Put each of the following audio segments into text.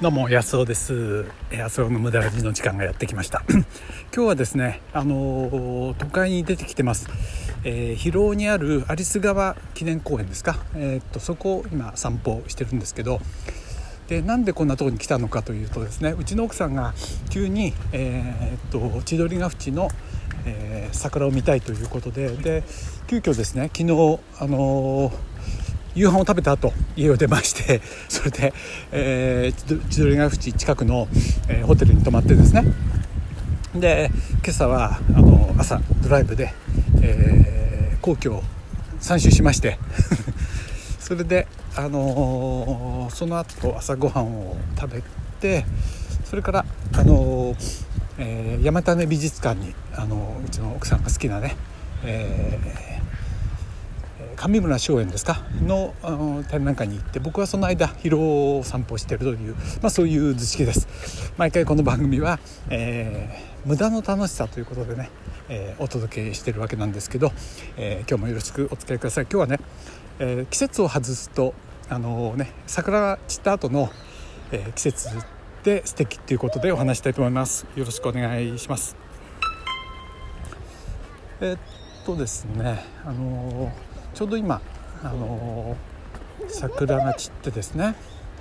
どうも安尾です。安尾の無駄ラジの時間がやってきました。今日はですねあの都会に出てきてます、えー、広尾にある有栖川記念公園ですか？えー、っとそこを今散歩してるんですけどでなんでこんなとこに来たのかというとですねうちの奥さんが急に、えー、っと千鳥ヶ淵の、えー、桜を見たいということでで急遽ですね昨日あのー夕飯を食べた後家を出まして それで、えー、千鳥ヶ淵近くの、えー、ホテルに泊まってですね。で今朝はあの朝ドライブで、えー、皇居を3周しまして。それで、あのー、その後朝ごはんを食べてそれから、あのーえー、山種美術館に、あのうちの奥さんが好きなね、えー上村松園ですか？の展覧会に行って僕はその間広尾を散歩しているという、まあ、そういう図式です。毎回この番組は、えー、無駄の楽しさということでね、えー、お届けしてるわけなんですけど、えー、今日もよろしくお付き合いください。今日はね、え季節を外すとあのね桜が散った後の、え季節で素敵っていうことでお話したいと思います。よろしくお願いします。えっとですねあのちょうど今、あのー、桜が散ってですね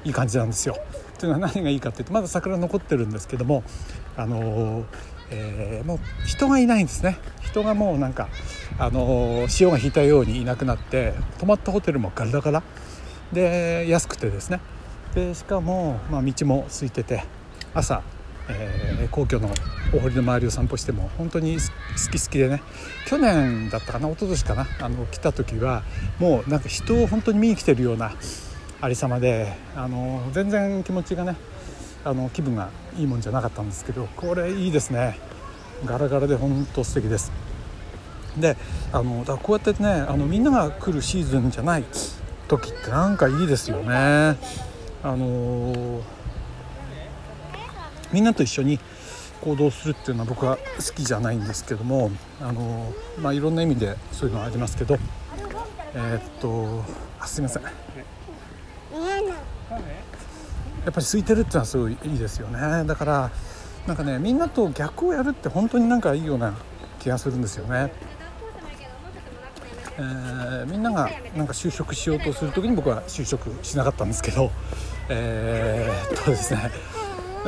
いい感じなんですよ。というのは何がいいかっていうとまだ桜残ってるんですけども、あのー、えー、もう人がいないんですね。人がもうなんか、あの潮が引いたようにいなくなって泊まったホテルもガラガラ。で安くてですね。でしかも、まあ、道も空いてて朝えー、皇居のお堀の周りを散歩しても本当に好き好きでね。去年だったかな一昨年かなあの来た時はもうなんか人を本当に見に来てるようなありさまであの全然気持ちがねあの気分がいいもんじゃなかったんですけどこれいいですね。ガラガラで本当素敵です。であのだこうやってねあのみんなが来るシーズンじゃない時ってなんかいいですよね。あのーみんなと一緒に行動するっていうのは僕は好きじゃないんですけどもあの、まあ、いろんな意味でそういうのはありますけどえー、っとあすいませんやっぱり空いてるっていうのはすごいいいですよねだからなんかねみんなと逆をやるって本当になんかいいような気がするんですよね。えー、みんながなんか就職しようとする時に僕は就職しなかったんですけどえー、っとですね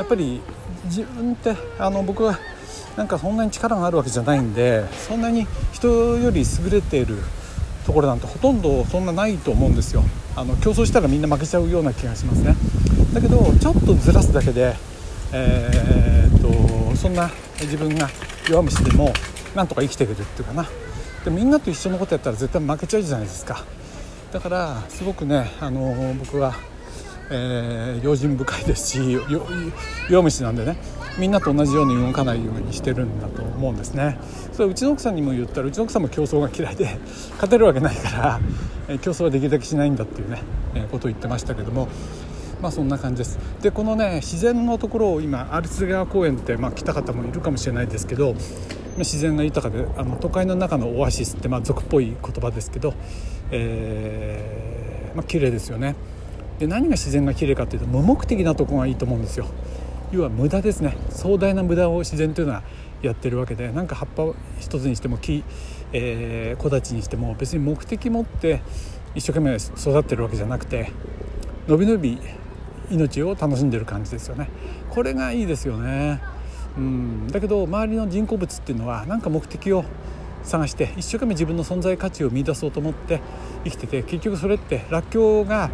やっぱり自分ってあの僕はなんかそんなに力があるわけじゃないんでそんなに人より優れているところなんてほとんどそんなないと思うんですよ。あの競争したらみんな負けちゃうような気がしますね。だけどちょっとずらすだけで、えー、っとそんな自分が弱虫でもなんとか生きていけるっていうかな。でみんなと一緒のことやったら絶対負けちゃうじゃないですか。だからすごくねあの僕はえー、用心深いですし弱虫なんでねみんなと同じように動かないようにしてるんだと思うんですねそれうちの奥さんにも言ったらうちの奥さんも競争が嫌いで勝てるわけないから、えー、競争はできるだけしないんだっていうね、えー、ことを言ってましたけどもまあそんな感じですでこのね自然のところを今有栖川公園って、まあ、来た方もいるかもしれないですけど自然が豊かであの都会の中のオアシスってまあ俗っぽい言葉ですけど、えーまあ綺麗ですよね。で何が自然が綺麗かっていうと無目的なとこがいいと思うんですよ。要は無駄ですね。壮大な無駄を自然というのはやってるわけでなんか葉っぱ一つにしても木、えー、木立にしても別に目的持って一生懸命育ってるわけじゃなくてのびのび命を楽しんでる感じですよね。これがいいですよね。うん。だけど周りの人工物っていうのは何か目的を探して一生懸命自分の存在価値を見出そうと思って生きてて結局それってらっきょうが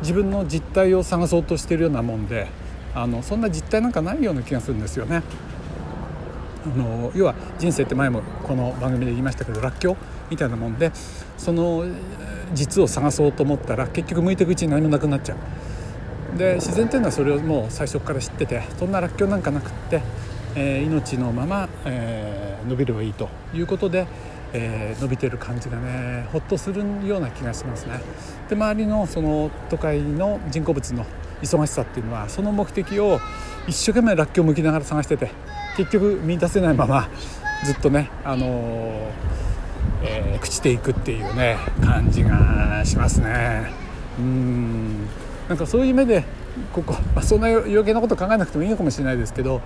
自分の実態を探そうとしてるようなもんであのそんな実態なんかないような気がするんですよね。あの要は人生って前もこの番組で言いましたけどらっきょうみたいなもんでその実を探そうと思ったら結局向いていくうちに何もなくなっちゃう。で自然っていうのはそれをもう最初から知っててそんならっきょうなんかなくって、えー、命のまま、えー、伸びればいいということでえー、伸びてる感じがねほっとするような気がしますね。で周りのその都会の人工物の忙しさっていうのはその目的を一生懸命らっきょう向きながら探してて結局見出せないままずっとね、あのー、え、朽ちていくっていうね感じがしますね。うんなんかそういう目でここ、まあ、そんな余計なこと考えなくてもいいのかもしれないですけど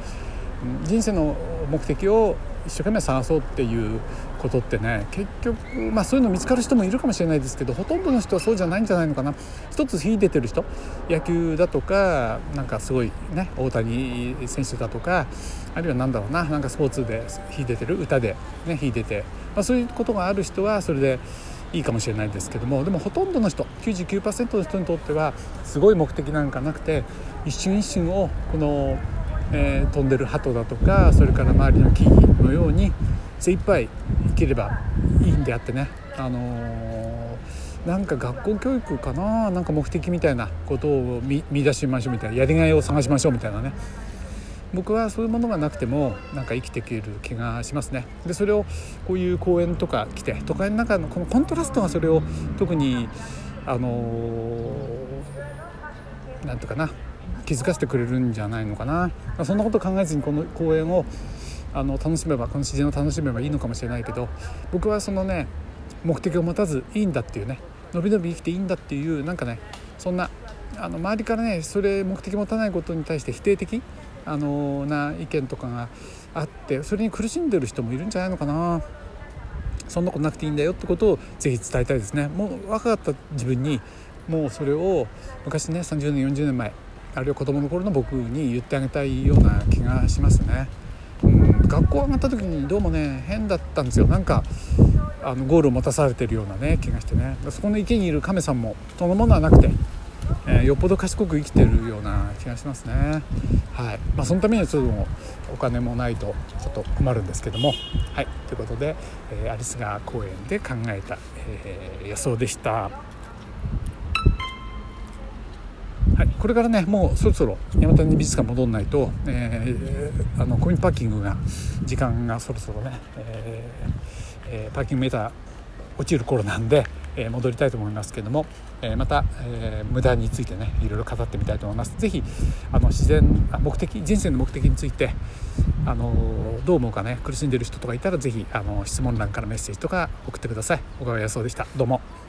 人生の目的を一生懸命探そうっていうことってね結局、まあ、そういうの見つかる人もいるかもしれないですけどほとんどの人はそうじゃないんじゃないのかな。一つ秀でてる人野球だとかなんかすごいね大谷選手だとかあるいは何だろうななんかスポーツで秀でてる歌でね秀でて、まあ、そういうことがある人はそれでいいかもしれないですけどもでもほとんどの人99%の人にとってはすごい目的なんかなくて一瞬一瞬をこのえー、飛んでる鳩だとかそれから周りの木々のように精一杯生きればいいんであってね、あのー、なんか学校教育かな？なんか目的みたいなことを見出しましょうみたいなやりがいを探しましょうみたいなね。僕はそういうものがなくてもなんか生きていける気がしますね。でそれをこういう公園とか来て都会の中のこのコントラストがそれを特にあのー、なんとかな？気づかせてくれるんじゃないのかな。そんなこと考えずにこの公演をあの楽しめばこの自然を楽しめばいいのかもしれないけど僕はそのね目的を持たずいいんだっていうねのびのび生きていいんだっていうなんかねそんなあの周りからねそれ目的持たないことに対して否定的あのな意見とかがあってそれに苦しんでる人もいるんじゃないのかな。そんなことなくていいんだよってことをぜひ伝えたいですね。もう若かった自分にもうそれを昔ね30年40年前あるいは子供の頃の僕に言ってあげたいような気がしますね。うん、学校上がった時にどうもね変だったんですよ。なんかあのゴールを持たされてるようなね気がしてね。そこの池にいる亀さんもそのものはなくて、えー、よっぽど賢く生きてるような気がしますね。はい。まあ、そのためにはちょっとお金もないとちょっと困るんですけども。はい。ということで、えー、アリス川公園で考えた、えー、予想でした。い、これからねもうそろそろ山谷美術館戻んないと、えー、あのコインパーキングが時間がそろそろね、えーえー、パーキングメーター落ちる頃なんで、えー、戻りたいと思いますけども、え、また、えー、無駄についてねいろいろ語ってみたいと思います。是非あの自然目的人生の目的についてあのどう思うかね苦しんでる人とかいたら是非質問欄からメッセージとか送ってください。小川康夫でした。どうも。